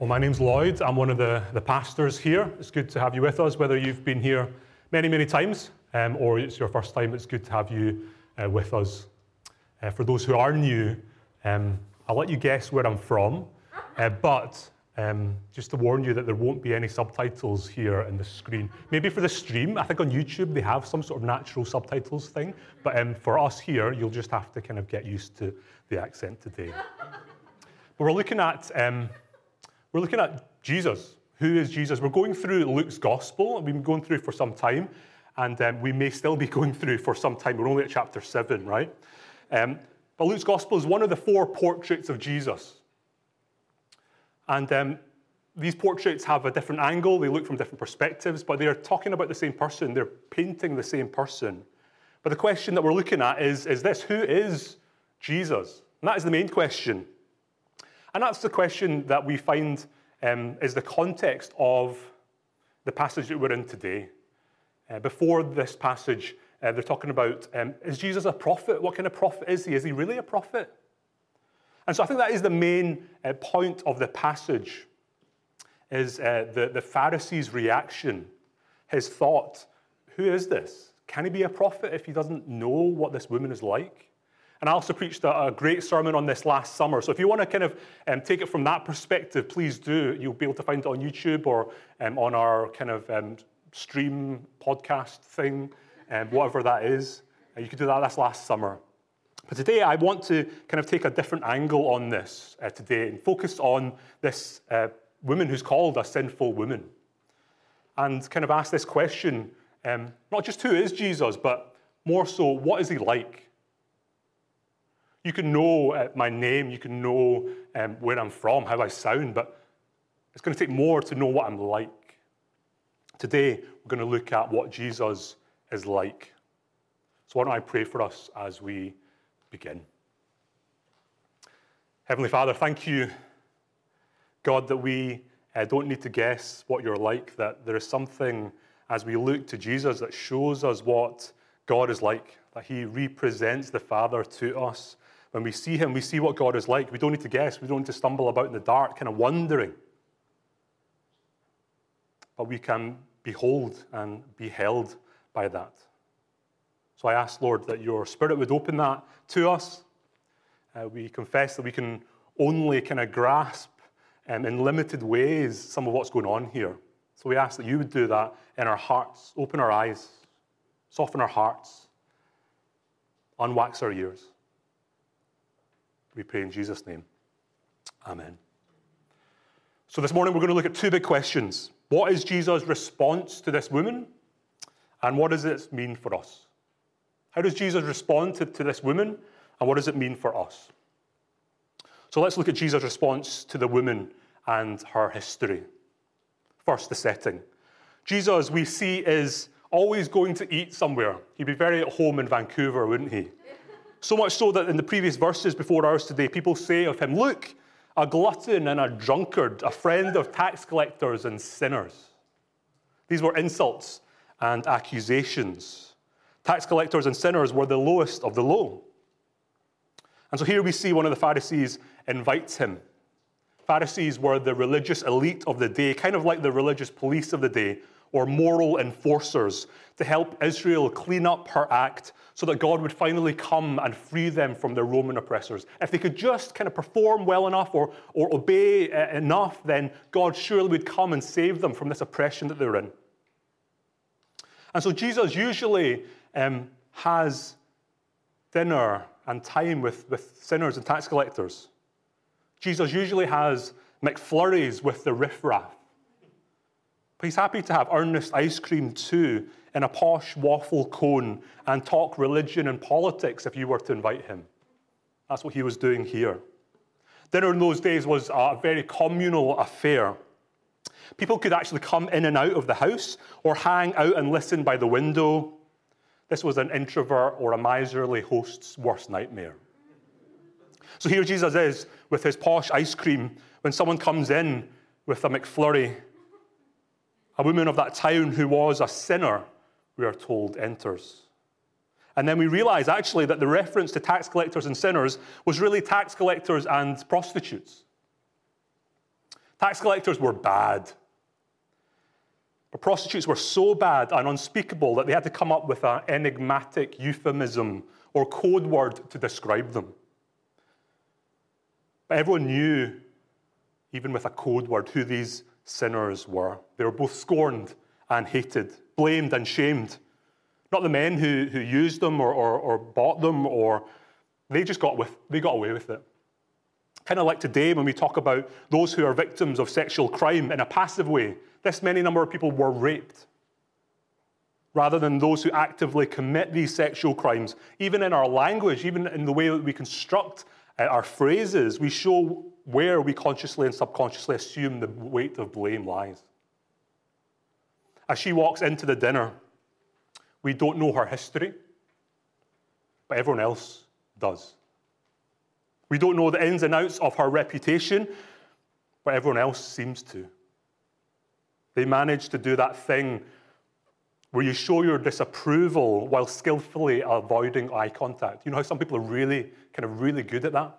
Well, my name's Lloyd. I'm one of the, the pastors here. It's good to have you with us, whether you've been here many, many times um, or it's your first time. It's good to have you uh, with us. Uh, for those who are new, um, I'll let you guess where I'm from, uh, but um, just to warn you that there won't be any subtitles here in the screen. Maybe for the stream, I think on YouTube they have some sort of natural subtitles thing, but um, for us here, you'll just have to kind of get used to the accent today. but we're looking at um, we're looking at Jesus. Who is Jesus? We're going through Luke's gospel. We've been going through for some time, and um, we may still be going through for some time. We're only at chapter 7, right? Um, but Luke's gospel is one of the four portraits of Jesus. And um, these portraits have a different angle, they look from different perspectives, but they are talking about the same person, they're painting the same person. But the question that we're looking at is, is this who is Jesus? And that is the main question. And that's the question that we find um, is the context of the passage that we're in today. Uh, before this passage, uh, they're talking about um, is Jesus a prophet? What kind of prophet is he? Is he really a prophet? And so I think that is the main uh, point of the passage is uh, the, the Pharisee's reaction, his thought, who is this? Can he be a prophet if he doesn't know what this woman is like? And I also preached a, a, great sermon on this last summer. So if you want to kind of um, take it from that perspective, please do. You'll be able to find it on YouTube or um, on our kind of um, stream podcast thing, um, whatever that is. Uh, you could do that. That's last summer. But today I want to kind of take a different angle on this uh, today and focus on this uh, woman who's called a sinful woman. And kind of ask this question um, not just who is Jesus, but more so, what is he like? You can know uh, my name, you can know um, where I'm from, how I sound, but it's going to take more to know what I'm like. Today, we're going to look at what Jesus is like. So, why don't I pray for us as we begin? Heavenly Father, thank you, God, that we uh, don't need to guess what you're like, that there is something as we look to Jesus that shows us what God is like, that he represents the Father to us, when we see him, we see what God is like. We don't need to guess. We don't need to stumble about in the dark, kind of wondering. But we can behold and be held by that. So I ask, Lord, that your Spirit would open that to us. Uh, we confess that we can only kind of grasp um, in limited ways some of what's going on here. So we ask that you would do that in our hearts, open our eyes, soften our hearts, unwax our ears. We pray in Jesus' name. Amen. So this morning we're going to look at two big questions. What is Jesus' response to this woman? And what does it mean for us? How does Jesus respond to, to this woman? And what does it mean for us? So let's look at Jesus' response to the woman and her history. First, the setting. Jesus, we see, is always going to eat somewhere. He'd be very at home in Vancouver, wouldn't he? So much so that in the previous verses before ours today, people say of him, Look, a glutton and a drunkard, a friend of tax collectors and sinners. These were insults and accusations. Tax collectors and sinners were the lowest of the low. And so here we see one of the Pharisees invites him. Pharisees were the religious elite of the day, kind of like the religious police of the day, or moral enforcers to help Israel clean up her act so that God would finally come and free them from their Roman oppressors. If they could just kind of perform well enough or, or obey uh, enough, then God surely would come and save them from this oppression that they're in. And so Jesus usually um, has dinner and time with, with sinners and tax collectors. Jesus usually has McFlurries with the riffraff. But he's happy to have earnest ice cream too in a posh waffle cone and talk religion and politics if you were to invite him. That's what he was doing here. Dinner in those days was a very communal affair. People could actually come in and out of the house or hang out and listen by the window. This was an introvert or a miserly host's worst nightmare. So here Jesus is with his posh ice cream. When someone comes in with a McFlurry, a woman of that town who was a sinner, we are told, enters. And then we realize actually that the reference to tax collectors and sinners was really tax collectors and prostitutes. Tax collectors were bad. But prostitutes were so bad and unspeakable that they had to come up with an enigmatic euphemism or code word to describe them. But everyone knew, even with a code word, who these sinners were. They were both scorned and hated, blamed and shamed. Not the men who, who used them or, or, or bought them, or they just got, with, they got away with it. Kind of like today when we talk about those who are victims of sexual crime in a passive way. This many number of people were raped. Rather than those who actively commit these sexual crimes, even in our language, even in the way that we construct uh, our phrases, we show where we consciously and subconsciously assume the weight of blame lies. As she walks into the dinner, we don't know her history, but everyone else does. We don't know the ins and outs of her reputation, but everyone else seems to. They manage to do that thing where you show your disapproval while skillfully avoiding eye contact. You know how some people are really, kind of really good at that?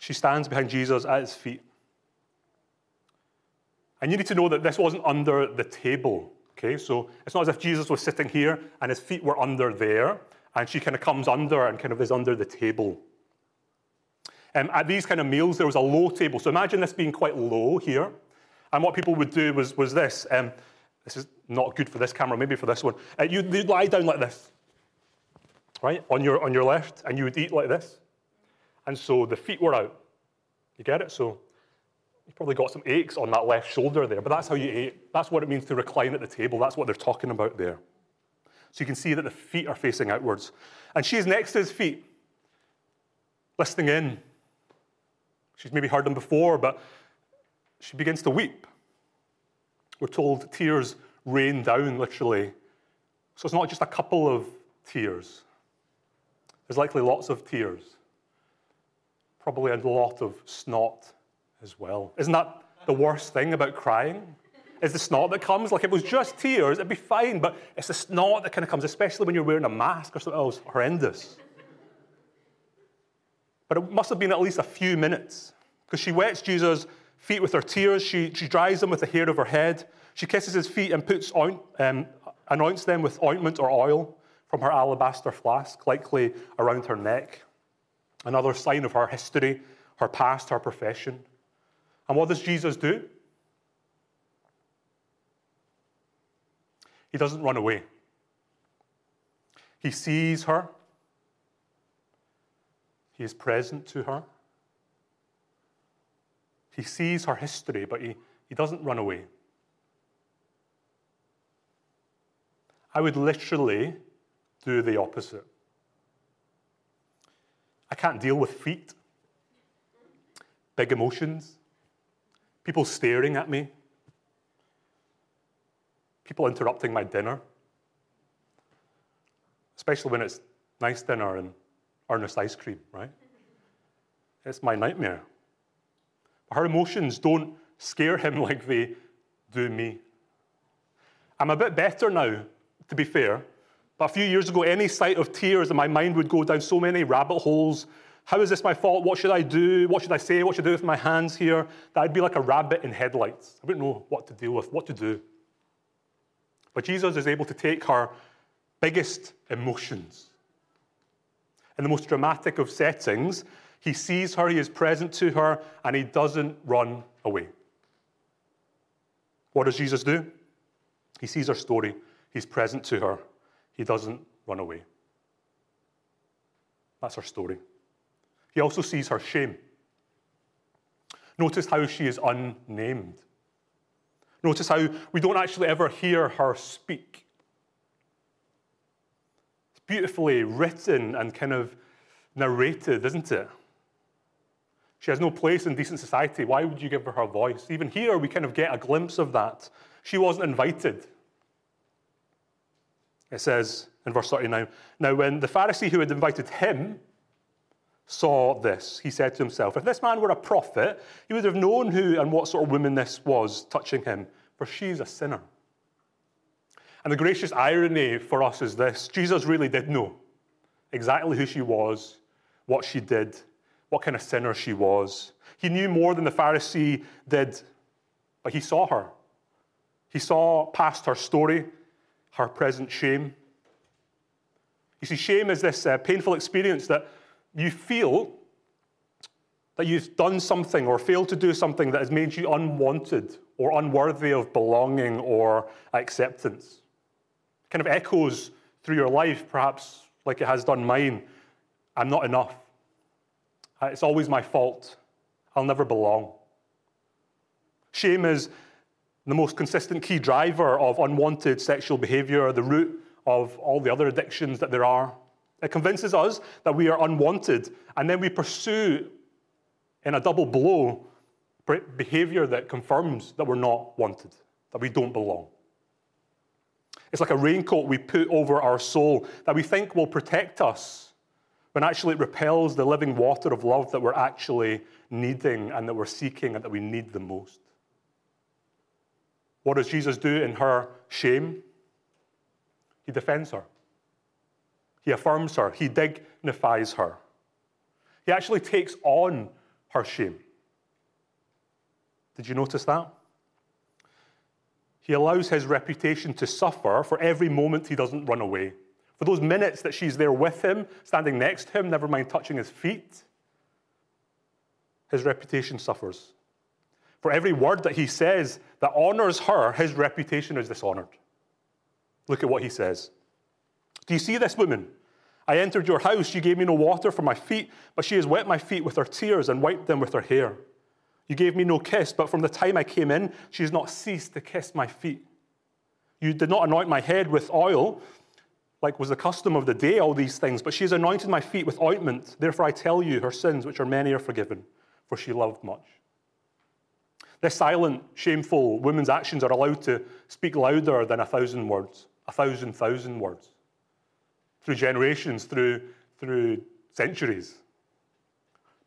She stands behind Jesus at his feet. And you need to know that this wasn't under the table. Okay, so it's not as if Jesus was sitting here and his feet were under there, and she kind of comes under and kind of is under the table. Um, at these kind of meals, there was a low table. So imagine this being quite low here. And what people would do was, was this. Um, this is not good for this camera, maybe for this one. Uh, you'd, you'd lie down like this, right, on your, on your left, and you would eat like this. And so the feet were out. You get it? So you probably got some aches on that left shoulder there, but that's how you ate. That's what it means to recline at the table. That's what they're talking about there. So you can see that the feet are facing outwards. And she's next to his feet, listening in. She's maybe heard them before, but she begins to weep. We're told tears rain down, literally. So it's not just a couple of tears, there's likely lots of tears. Probably a lot of snot as well. Isn't that the worst thing about crying? Is the snot that comes? Like if it was just tears, it'd be fine, but it's the snot that kind of comes, especially when you're wearing a mask or something else. Horrendous. But it must have been at least a few minutes because she wets Jesus' feet with her tears. She, she dries them with the hair of her head. She kisses his feet and puts oint, um, anoints them with ointment or oil from her alabaster flask, likely around her neck. Another sign of her history, her past, her profession. And what does Jesus do? He doesn't run away. He sees her. He is present to her. He sees her history, but he, he doesn't run away. I would literally do the opposite. I can't deal with feet, big emotions, people staring at me, people interrupting my dinner, especially when it's nice dinner and earnest ice cream, right? It's my nightmare. But her emotions don't scare him like they do me. I'm a bit better now, to be fair. But a few years ago, any sight of tears, and my mind would go down so many rabbit holes. How is this my fault? What should I do? What should I say? What should I do with my hands here? That I'd be like a rabbit in headlights. I wouldn't know what to deal with, what to do. But Jesus is able to take her biggest emotions. In the most dramatic of settings, he sees her, he is present to her, and he doesn't run away. What does Jesus do? He sees her story, he's present to her, he doesn't run away. That's her story. He also sees her shame. Notice how she is unnamed. Notice how we don't actually ever hear her speak. It's beautifully written and kind of narrated, isn't it? She has no place in decent society. Why would you give her her voice? Even here, we kind of get a glimpse of that. She wasn't invited. It says in verse 39 Now, when the Pharisee who had invited him saw this, he said to himself, If this man were a prophet, he would have known who and what sort of woman this was touching him, for she's a sinner. And the gracious irony for us is this Jesus really did know exactly who she was, what she did, what kind of sinner she was. He knew more than the Pharisee did, but he saw her. He saw past her story, her present shame. You see, shame is this uh, painful experience that you feel that you've done something or failed to do something that has made you unwanted or unworthy of belonging or acceptance. It kind of echoes through your life, perhaps like it has done mine. I'm not enough. Uh, it's always my fault. I'll never belong. Shame is the most consistent key driver of unwanted sexual behavior, the root of all the other addictions that there are. It convinces us that we are unwanted, and then we pursue in a double blow, behavior that confirms that we're not wanted, that we don't belong. It's like a raincoat we put over our soul that we think will protect us, when actually it repels the living water of love that we're actually needing and that we're seeking and that we need the most. What does Jesus do in her shame? He defends her, he affirms her, he dignifies her. He actually takes on her shame. Did you notice that? He allows his reputation to suffer for every moment he doesn't run away. For those minutes that she's there with him, standing next to him, never mind touching his feet, his reputation suffers. For every word that he says that honors her, his reputation is dishonored. Look at what he says. Do you see this woman? I entered your house. You gave me no water for my feet, but she has wet my feet with her tears and wiped them with her hair. You gave me no kiss, but from the time I came in, she has not ceased to kiss my feet. You did not anoint my head with oil, like was the custom of the day, all these things, but she has anointed my feet with ointment. Therefore, I tell you, her sins, which are many, are forgiven, for she loved much. This silent, shameful woman's actions are allowed to speak louder than a thousand words, a thousand, thousand words through generations, through, through centuries.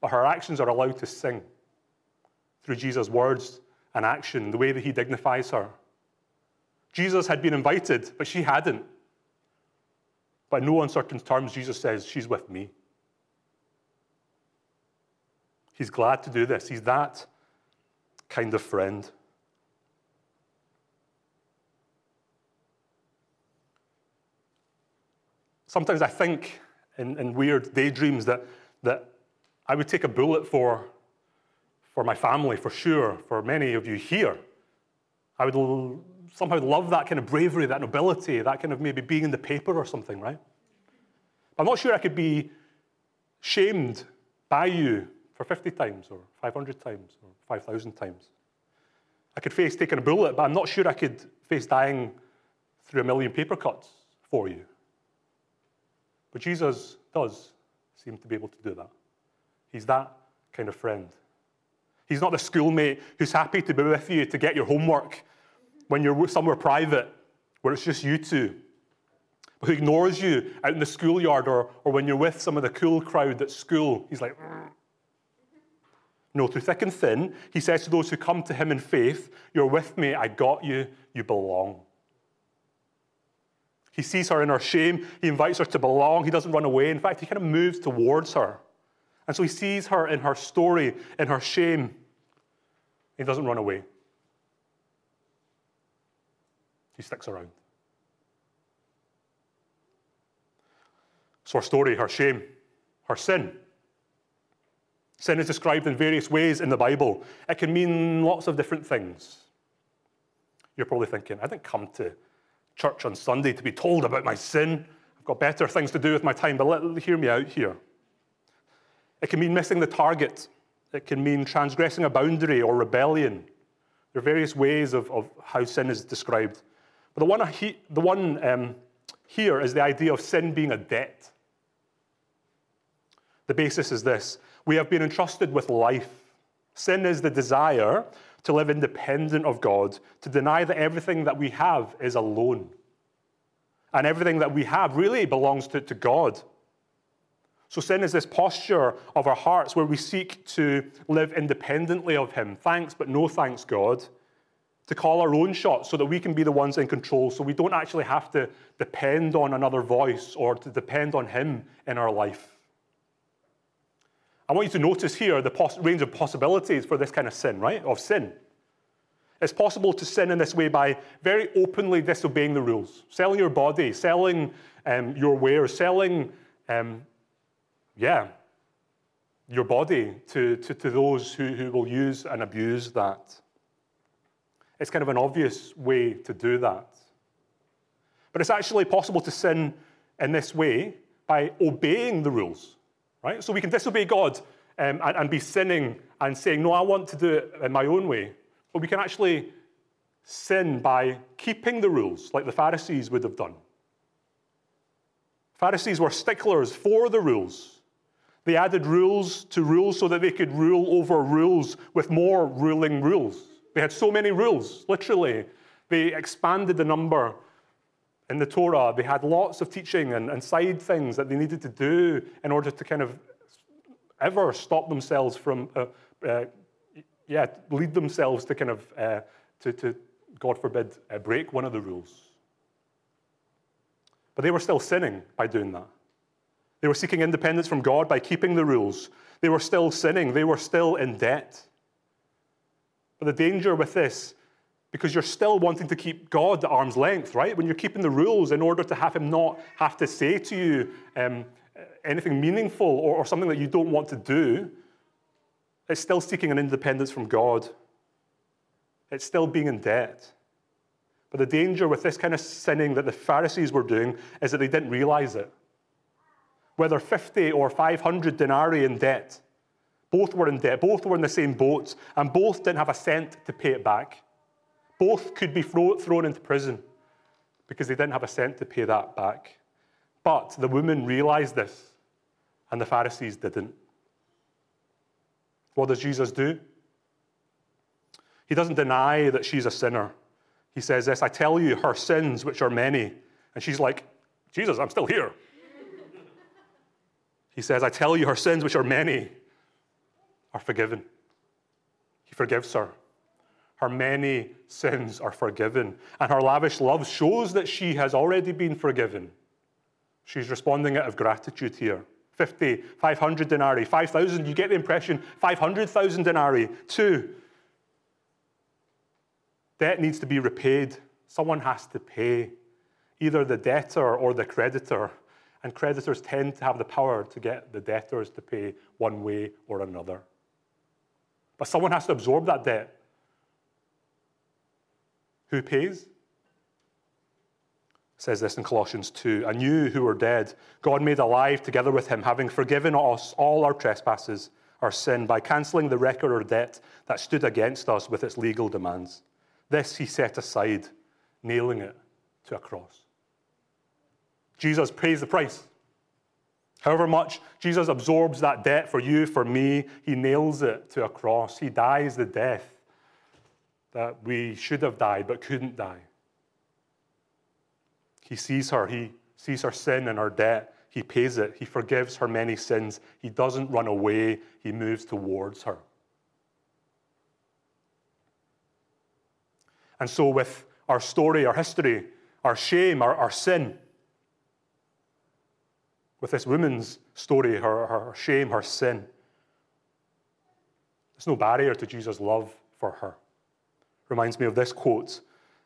But her actions are allowed to sing through Jesus' words and action, the way that he dignifies her. Jesus had been invited, but she hadn't. But in no uncertain terms, Jesus says, She's with me. He's glad to do this. He's that kind of friend. Sometimes I think in, in weird daydreams that, that I would take a bullet for, for my family, for sure, for many of you here. I would l- somehow love that kind of bravery, that nobility, that kind of maybe being in the paper or something, right? I'm not sure I could be shamed by you for 50 times or 500 times or 5,000 times. I could face taking a bullet, but I'm not sure I could face dying through a million paper cuts for you. But Jesus does seem to be able to do that. He's that kind of friend. He's not the schoolmate who's happy to be with you to get your homework when you're somewhere private where it's just you two, but who ignores you out in the schoolyard or, or when you're with some of the cool crowd at school. He's like. No, through thick and thin, he says to those who come to him in faith, You're with me, I got you, you belong. He sees her in her shame. He invites her to belong. He doesn't run away. In fact, he kind of moves towards her. And so he sees her in her story, in her shame. He doesn't run away. He sticks around. So her story, her shame, her sin. Sin is described in various ways in the Bible. It can mean lots of different things. You're probably thinking, I didn't come to church on Sunday to be told about my sin. I've got better things to do with my time, but let, hear me out here. It can mean missing the target. It can mean transgressing a boundary or rebellion. There are various ways of, of how sin is described. But the one, the one um, here is the idea of sin being a debt. The basis is this we have been entrusted with life. Sin is the desire to live independent of God, to deny that everything that we have is alone. And everything that we have really belongs to, to God. So, sin is this posture of our hearts where we seek to live independently of Him. Thanks, but no thanks, God. To call our own shots so that we can be the ones in control, so we don't actually have to depend on another voice or to depend on Him in our life. I want you to notice here the range of possibilities for this kind of sin, right? Of sin. It's possible to sin in this way by very openly disobeying the rules, selling your body, selling um, your wares, selling, um, yeah, your body to, to, to those who, who will use and abuse that. It's kind of an obvious way to do that. But it's actually possible to sin in this way by obeying the rules, right? So we can disobey God um, and, and be sinning and saying, no, I want to do it in my own way. But we can actually sin by keeping the rules, like the Pharisees would have done. Pharisees were sticklers for the rules. They added rules to rules so that they could rule over rules with more ruling rules. They had so many rules, literally. They expanded the number in the Torah. They had lots of teaching and, and side things that they needed to do in order to kind of ever stop themselves from, uh, uh, yeah, lead themselves to kind of, uh, to, to, God forbid, uh, break one of the rules. But they were still sinning by doing that. They were seeking independence from God by keeping the rules. They were still sinning. They were still in debt. But the danger with this, because you're still wanting to keep God at arm's length, right? When you're keeping the rules in order to have Him not have to say to you um, anything meaningful or, or something that you don't want to do, it's still seeking an independence from God. It's still being in debt. But the danger with this kind of sinning that the Pharisees were doing is that they didn't realize it. Whether 50 or 500 denarii in debt, both were in debt, both were in the same boat, and both didn't have a cent to pay it back. Both could be thrown into prison because they didn't have a cent to pay that back. But the woman realized this, and the Pharisees didn't. What does Jesus do? He doesn't deny that she's a sinner. He says this I tell you, her sins, which are many. And she's like, Jesus, I'm still here. he says, I tell you, her sins, which are many, are forgiven. He forgives her. Her many sins are forgiven. And her lavish love shows that she has already been forgiven. She's responding out of gratitude here. 50, 500 denarii, 5,000, you get the impression, 500,000 denarii. Two, debt needs to be repaid. Someone has to pay, either the debtor or the creditor. And creditors tend to have the power to get the debtors to pay one way or another. But someone has to absorb that debt. Who pays? Says this in Colossians 2 And you who were dead, God made alive together with him, having forgiven us all our trespasses, our sin, by cancelling the record of debt that stood against us with its legal demands. This he set aside, nailing it to a cross. Jesus pays the price. However much Jesus absorbs that debt for you, for me, he nails it to a cross. He dies the death that we should have died but couldn't die. He sees her, he sees her sin and her debt. He pays it. He forgives her many sins. He doesn't run away, he moves towards her. And so, with our story, our history, our shame, our, our sin, with this woman's story, her, her shame, her sin. There's no barrier to Jesus' love for her. Reminds me of this quote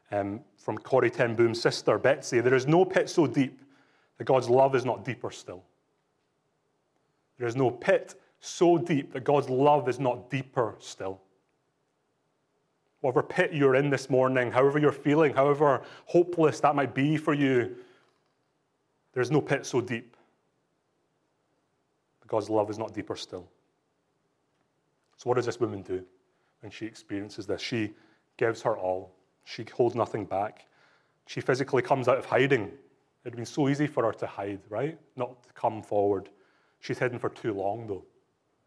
um, from Corrie Ten Boom's sister, Betsie There is no pit so deep that God's love is not deeper still. There is no pit so deep that God's love is not deeper still. Whatever pit you're in this morning, however you're feeling, however hopeless that might be for you, there's no pit so deep God's love is not deeper still. So, what does this woman do when she experiences this? She gives her all, she holds nothing back. She physically comes out of hiding. It have been so easy for her to hide, right? Not to come forward. She's hidden for too long, though.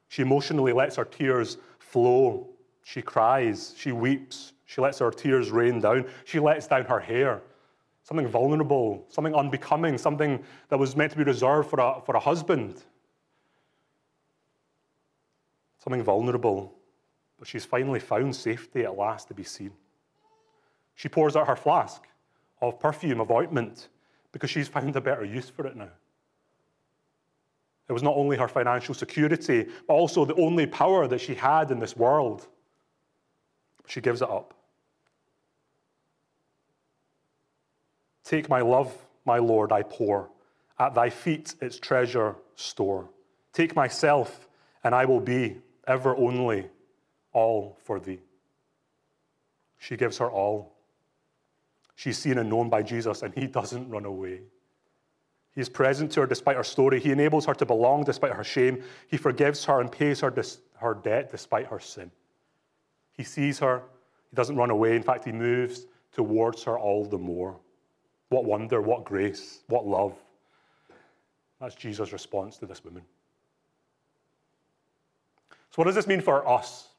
She emotionally lets her tears flow. She cries. She weeps. She lets her tears rain down. She lets down her hair. Something vulnerable, something unbecoming, something that was meant to be reserved for a, for a husband something vulnerable, but she's finally found safety at last to be seen. She pours out her flask of perfume, of ointment, because she's found a better use for it now. It was not only her financial security, but also the only power that she had in this world. She gives it up. Take my love, my Lord, I pour. At thy feet its treasure store. Take myself, and I will be ever only all for thee. She gives her all. She's seen and known by Jesus, and he doesn't run away. He's present to her despite her story. He enables her to belong despite her shame. He forgives her and pays her, dis- her debt despite her sin. He sees her. He doesn't run away. In fact, he moves towards her all the more. What wonder, what grace, what love. That's Jesus' response to this woman. So, what does this mean for us?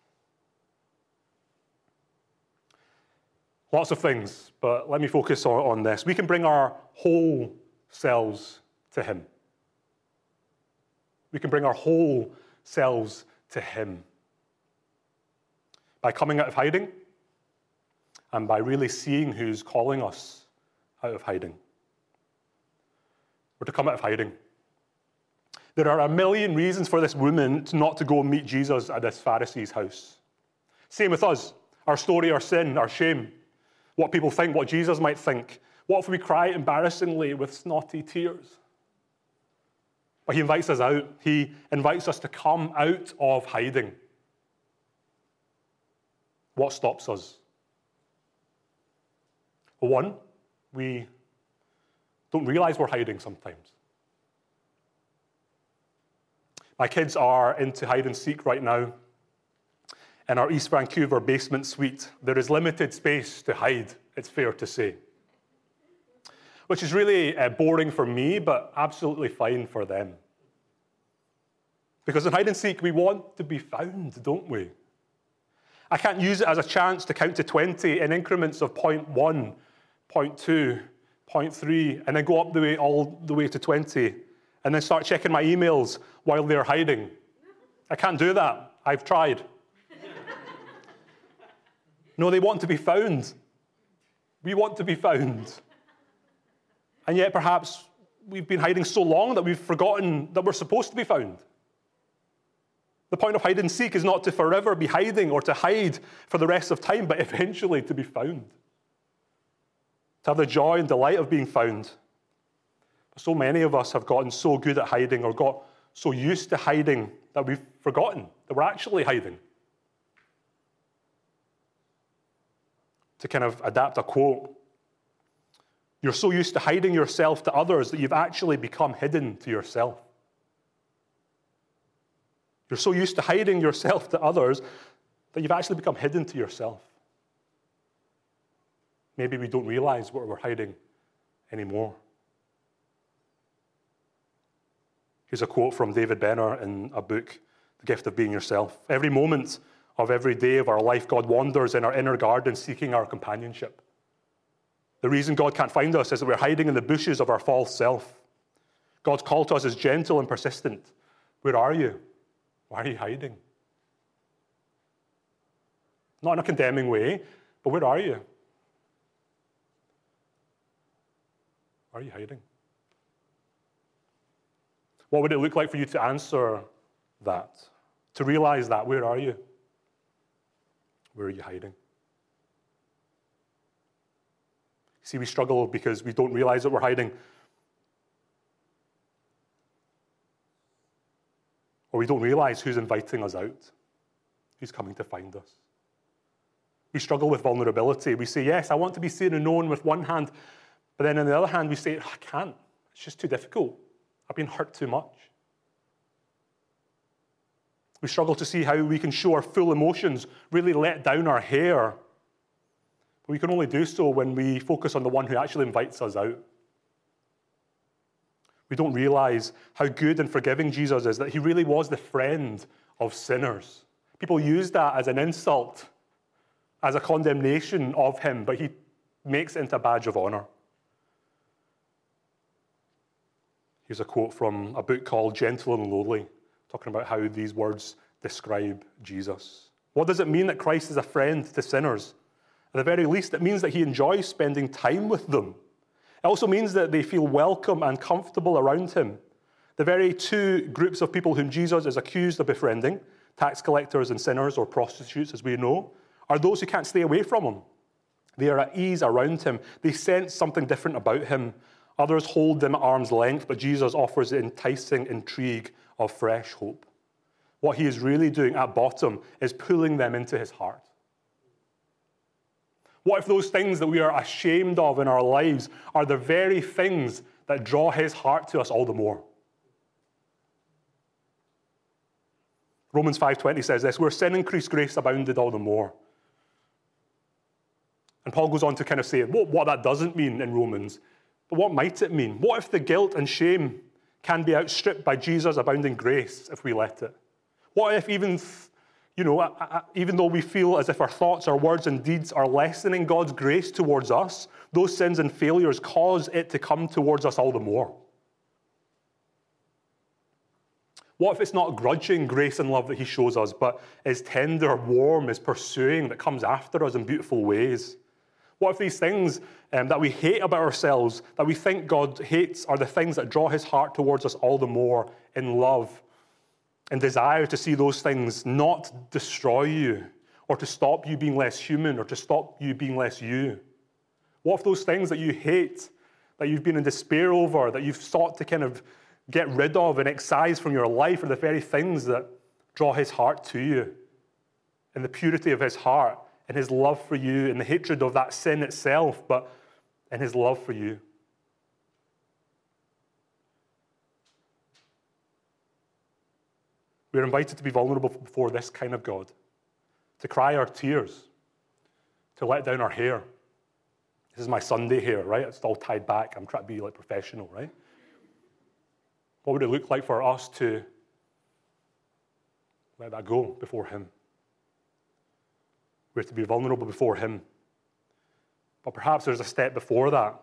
Lots of things, but let me focus on, on this. We can bring our whole selves to Him. We can bring our whole selves to Him by coming out of hiding and by really seeing who's calling us out of hiding. We're to come out of hiding. There are a million reasons for this woman not to go and meet Jesus at this Pharisee's house. Same with us. Our story, our sin, our shame, what people think, what Jesus might think. What if we cry embarrassingly with snotty tears? But he invites us out. He invites us to come out of hiding. What stops us? One, we don't realize we're hiding sometimes. My kids are into hide and seek right now. In our East Vancouver basement suite, there is limited space to hide, it's fair to say. Which is really uh, boring for me, but absolutely fine for them. Because in hide and seek, we want to be found, don't we? I can't use it as a chance to count to 20 in increments of point one, point two, point three, and then go up the way all the way to 20 and then start checking my emails while they're hiding. I can't do that. I've tried. No, they want to be found. We want to be found. And yet, perhaps we've been hiding so long that we've forgotten that we're supposed to be found. The point of hide and seek is not to forever be hiding or to hide for the rest of time, but eventually to be found. To have the joy and delight of being found. So many of us have gotten so good at hiding or got so used to hiding that we've forgotten that we're actually hiding. To kind of adapt a quote, you're so used to hiding yourself to others that you've actually become hidden to yourself. You're so used to hiding yourself to others that you've actually become hidden to yourself. Maybe we don't realize what we're hiding anymore. Here's a quote from David Benner in a book, The Gift of Being Yourself. Every moment of every day of our life, God wanders in our inner garden seeking our companionship. The reason God can't find us is that we're hiding in the bushes of our false self. God's call to us is gentle and persistent. Where are you? Why are you hiding? Not in a condemning way, but where are you? Why are you hiding? What would it look like for you to answer that? To realize that? Where are you? Where are you hiding? See, we struggle because we don't realize that we're hiding. Or we don't realize who's inviting us out, who's coming to find us. We struggle with vulnerability. We say, Yes, I want to be seen and known with one hand, but then on the other hand, we say, I can't. It's just too difficult. I've been hurt too much. We struggle to see how we can show our full emotions, really let down our hair. But we can only do so when we focus on the one who actually invites us out. We don't realize how good and forgiving Jesus is, that he really was the friend of sinners. People use that as an insult, as a condemnation of him, but he makes it into a badge of honor. Here's a quote from a book called Gentle and Lowly, talking about how these words describe Jesus. What does it mean that Christ is a friend to sinners? At the very least, it means that he enjoys spending time with them. It also means that they feel welcome and comfortable around him, The very two groups of people whom Jesus is accused of befriending, tax collectors and sinners or prostitutes, as we know, are those who can't stay away from him. They are at ease around him. They sense something different about him. Others hold them at arm's length, but Jesus offers enticing intrigue of fresh hope. What he is really doing at bottom is pulling them into his heart. What if those things that we are ashamed of in our lives are the very things that draw his heart to us all the more? Romans 5:20 says this, where sin increased, grace abounded all the more. And Paul goes on to kind of say what, what that doesn't mean in Romans, but what might it mean? What if the guilt and shame can be outstripped by Jesus' abounding grace if we let it? What if even, you know, even though we feel as if our thoughts, our words, and deeds are lessening God's grace towards us, those sins and failures cause it to come towards us all the more? What if it's not grudging grace and love that He shows us, but is tender, warm, is pursuing, that comes after us in beautiful ways? What if these things um, that we hate about ourselves, that we think God hates, are the things that draw His heart towards us all the more in love and desire to see those things not destroy you or to stop you being less human or to stop you being less you? What if those things that you hate, that you've been in despair over, that you've sought to kind of get rid of and excise from your life are the very things that draw his heart to you. And the purity of his heart and his love for you and the hatred of that sin itself, but in his love for you. We're invited to be vulnerable before this kind of God, to cry our tears, to let down our hair. This is my Sunday hair, right? It's all tied back. I'm trying to be like professional, right? What would it look like for us to let that go before Him? We're to be vulnerable before Him. But perhaps there's a step before that.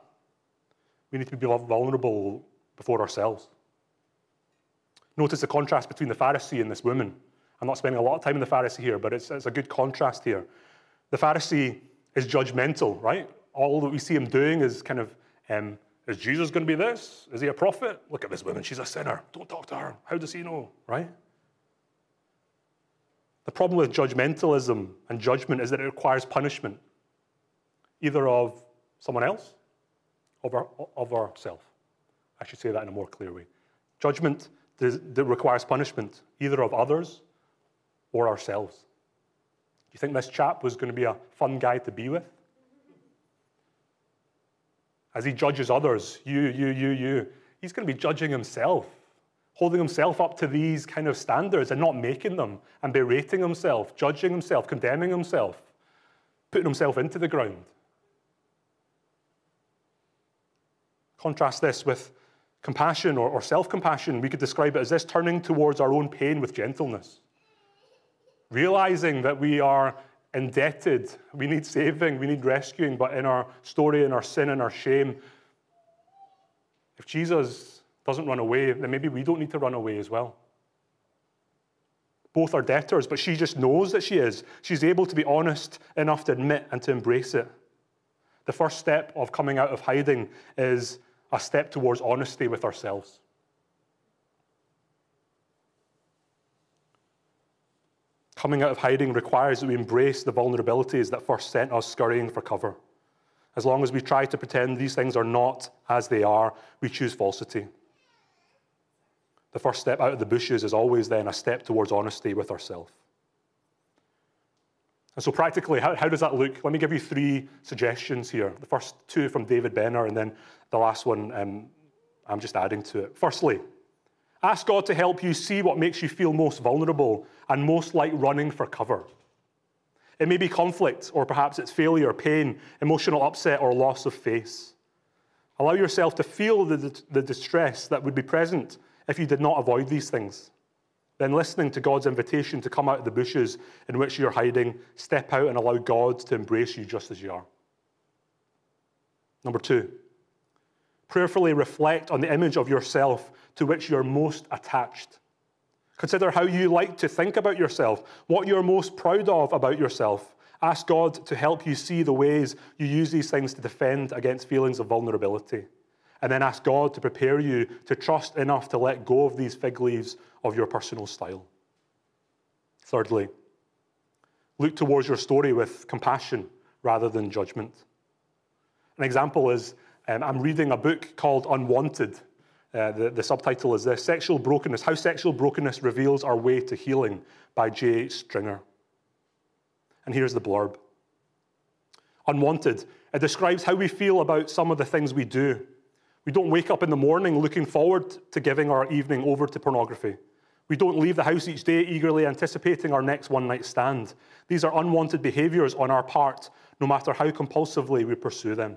We need to be vulnerable before ourselves. Notice the contrast between the Pharisee and this woman. I'm not spending a lot of time in the Pharisee here, but it's, it's a good contrast here. The Pharisee is judgmental, right? All that we see him doing is kind of um, is Jesus going to be this? Is he a prophet? Look at this woman. She's a sinner. Don't talk to her. How does he know? Right? The problem with judgmentalism and judgment is that it requires punishment, either of someone else or of ourselves. I should say that in a more clear way. Judgment that requires punishment, either of others or ourselves. Do you think this chap was going to be a fun guy to be with? as he judges others, you, you, you, you, he's going to be judging himself, holding himself up to these kind of standards and not making them, and berating himself, judging himself, condemning himself, putting himself into the ground. Contrast this with compassion or, or self compassion. We could describe it as this turning towards our own pain with gentleness. Realizing that we are indebted. We need saving, we need rescuing, but in our story, in our sin, and our shame, if Jesus doesn't run away, then maybe we don't need to run away as well. Both are debtors, but she just knows that she is. She's able to be honest enough to admit and to embrace it. The first step of coming out of hiding is a step towards honesty with ourselves. Coming out of hiding requires that we embrace the vulnerabilities that first sent us scurrying for cover. As long as we try to pretend these things are not as they are, we choose falsity. The first step out of the bushes is always then a step towards honesty with ourselves. And so, practically, how, how, does that look? Let me give you three suggestions here. The first two from David Benner, and then the last one um, I'm just adding to it. Firstly, Ask God to help you see what makes you feel most vulnerable and most like running for cover. It may be conflict, or perhaps it's failure, pain, emotional upset, or loss of face. Allow yourself to feel the, the distress that would be present if you did not avoid these things. Then, listening to God's invitation to come out of the bushes in which you're hiding, step out and allow God to embrace you just as you are. Number two, prayerfully reflect on the image of yourself to which you're most attached. Consider how you like to think about yourself, what you're most proud of about yourself. Ask God to help you see the ways you use these things to defend against feelings of vulnerability. And then ask God to prepare you to trust enough to let go of these fig leaves of your personal style. Thirdly, look towards your story with compassion rather than judgment. An example is um, I'm reading a book called Unwanted. Uh, the, the subtitle is this Sexual Brokenness How Sexual Brokenness Reveals Our Way to Healing by J.H. Stringer. And here's the blurb Unwanted. It describes how we feel about some of the things we do. We don't wake up in the morning looking forward to giving our evening over to pornography. We don't leave the house each day eagerly anticipating our next one night stand. These are unwanted behaviors on our part, no matter how compulsively we pursue them.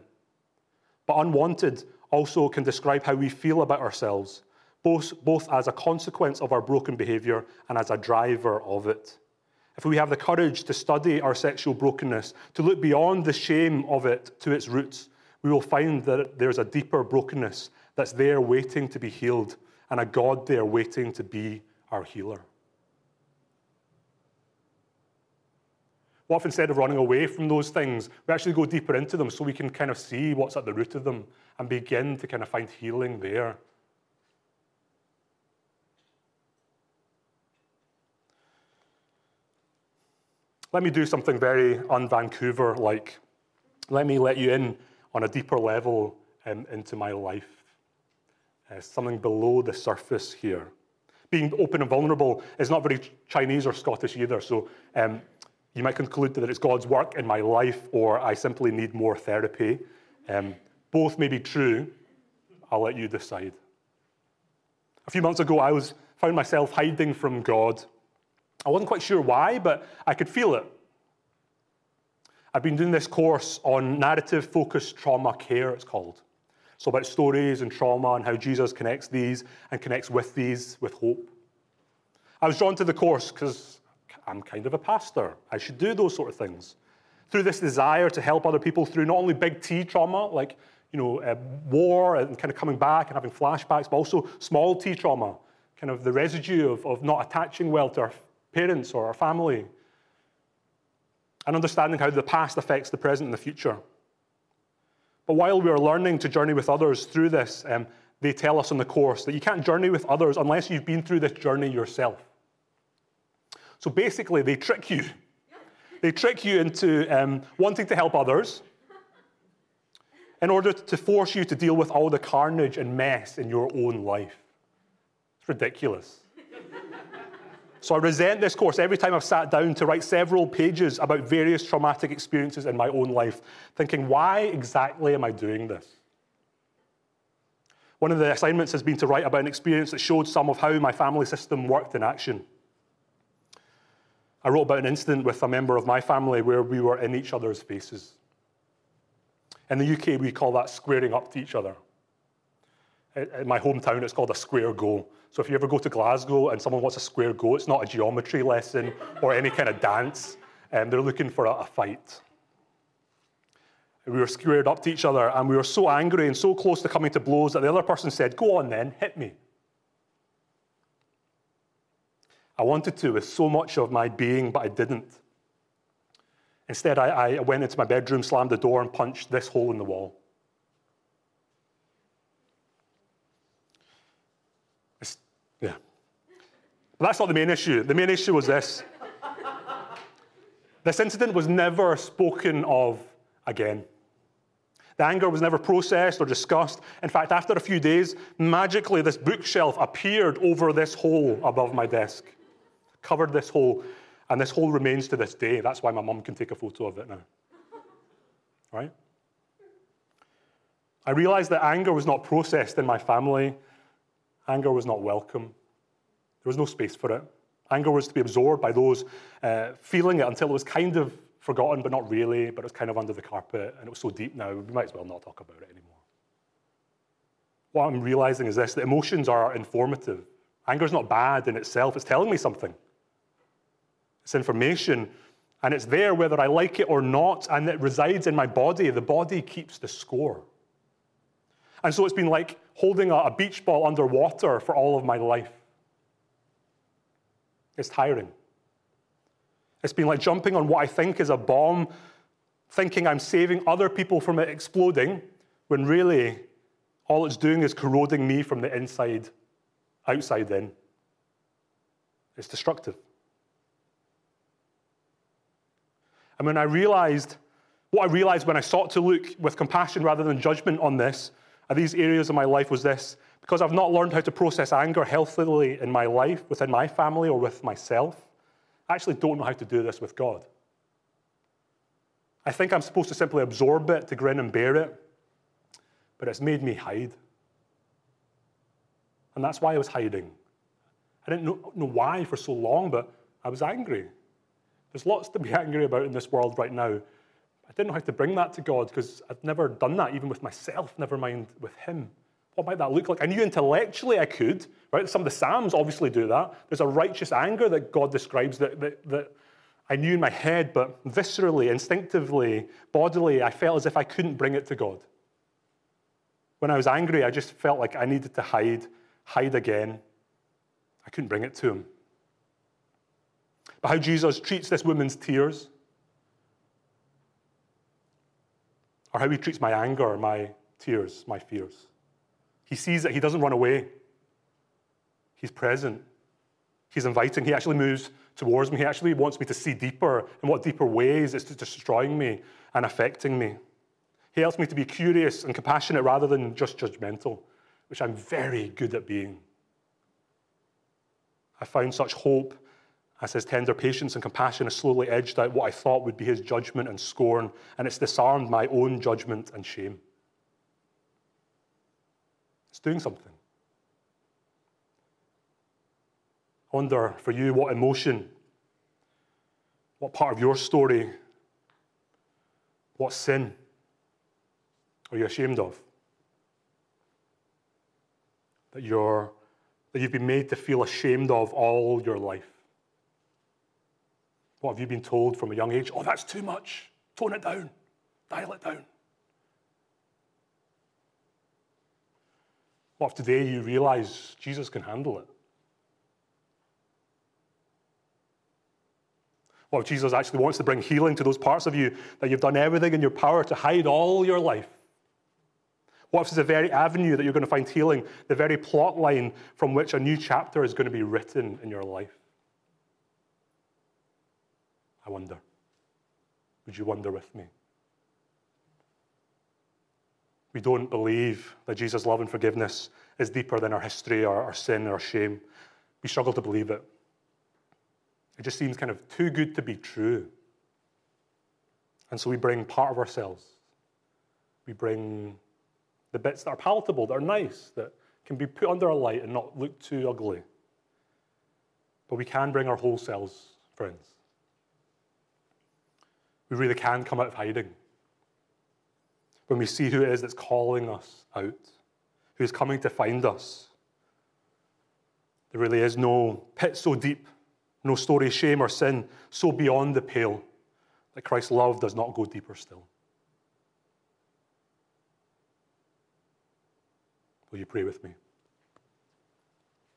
But unwanted also can describe how we feel about ourselves, both, both as a consequence of our broken behavior and as a driver of it. If we have the courage to study our sexual brokenness, to look beyond the shame of it to its roots, we will find that there's a deeper brokenness that's there waiting to be healed and a God there waiting to be our healer. What if instead of running away from those things, we actually go deeper into them so we can kind of see what's at the root of them and begin to kind of find healing there? Let me do something very un Vancouver like. Let me let you in on a deeper level um, into my life. Uh, something below the surface here being open and vulnerable is not very Chinese or Scottish either. So um, you might conclude that it's God's work in my life or I simply need more therapy. Um, both may be true. I'll let you decide. A few months ago, I was found myself hiding from God. I wasn't quite sure why, but I could feel it. I've been doing this course on narrative focused trauma care, it's called. So, about stories and trauma and how Jesus connects these and connects with these with hope. I was drawn to the course because I'm kind of a pastor. I should do those sort of things. Through this desire to help other people through not only big T trauma, like you know, uh, war and kind of coming back and having flashbacks, but also small T trauma, kind of the residue of, of not attaching well to our parents or our family, and understanding how the past affects the present and the future. But while we are learning to journey with others through this, um, they tell us in the course that you can't journey with others unless you've been through this journey yourself. So basically, they trick you. They trick you into um, wanting to help others in order to force you to deal with all the carnage and mess in your own life. It's ridiculous. So I resent this course every time I've sat down to write several pages about various traumatic experiences in my own life, thinking, why exactly am I doing this? One of the assignments has been to write about an experience that showed some of how my family system worked in action. I wrote about an incident with a member of my family where we were in each other's faces. In the UK, we call that squaring up to each other. In my hometown, it's called a square go. So if you ever go to Glasgow and someone wants a square go, it's not a geometry lesson or any kind of dance. Um, they're looking for a, a fight. We were squared up to each other and we were so angry and so close to coming to blows that the other person said, Go on then, hit me. I wanted to with so much of my being, but I didn't. Instead, I, I went into my bedroom, slammed the door, and punched this hole in the wall. Yeah. But that's not the main issue. The main issue was this this incident was never spoken of again. The anger was never processed or discussed. In fact, after a few days, magically this bookshelf appeared over this hole above my desk, covered this hole, and this hole remains to this day. That's why my mum can take a photo of it now. Right? I realized that anger was not processed in my family. Anger was not welcome. There was no space for it. Anger was to be absorbed by those uh, feeling it until it was kind of forgotten, but not really, but it was kind of under the carpet, and it was so deep now, we might as well not talk about it anymore. What I'm realizing is this that emotions are informative. Anger is not bad in itself, it's telling me something. It's information, and it's there whether I like it or not, and it resides in my body. The body keeps the score. And so it's been like holding a, beach ball underwater for all of my life. It's tiring. It's been like jumping on what I think is a bomb, thinking I'm saving other people from it exploding, when really all it's doing is corroding me from the inside outside in. It's destructive. And when I realized, what I realized when I sought to look with compassion rather than judgment on this, these areas of my life was this because I've not learned how to process anger healthily in my life, within my family, or with myself, I actually don't know how to do this with God. I think I'm supposed to simply absorb it, to grin and bear it, but it's made me hide. And that's why I was hiding. I didn't know, why for so long, but I was angry. There's lots to be angry about in this world right now. I didn't know how to bring that to God because I'd never done that, even with myself, never mind with Him. What might that look like? I knew intellectually I could, right? Some of the Psalms obviously do that. There's a righteous anger that God describes that, that, that I knew in my head, but viscerally, instinctively, bodily, I felt as if I couldn't bring it to God. When I was angry, I just felt like I needed to hide, hide again. I couldn't bring it to Him. But how Jesus treats this woman's tears, or how He treats my anger, my tears, my fears. He sees that He doesn't run away, He's present. He's inviting. He actually moves towards me. He actually wants me to see deeper. In what deeper ways it's destroying me and affecting me. He helps me to be curious and compassionate rather than just judgmental, which I'm very good at being. I found such hope as his tender patience and compassion has slowly edged out what I thought would be his judgment and scorn, and it's disarmed my own judgment and shame. It's doing something. I wonder for you what emotion, what part of your story, what sin are you ashamed of? That, you're, that you've been made to feel ashamed of all your life. What have you been told from a young age? Oh, that's too much. Tone it down, dial it down. What if today you realize Jesus can handle it? What if Jesus actually wants to bring healing to those parts of you that you've done everything in your power to hide all your life? What if it's the very avenue that you're going to find healing, the very plot line from which a new chapter is going to be written in your life? I wonder. Would you wonder with me? We don't believe that Jesus' love and forgiveness is deeper than our history or our sin or our shame. We struggle to believe it. It just seems kind of too good to be true. And so we bring part of ourselves. We bring the bits that are palatable, that are nice, that can be put under a light and not look too ugly. But we can bring our whole selves, friends. We really can come out of hiding. When we see who it is that's calling us out, who is coming to find us, there really is no pit so deep no story, shame, or sin so beyond the pale that Christ's love does not go deeper still. Will you pray with me?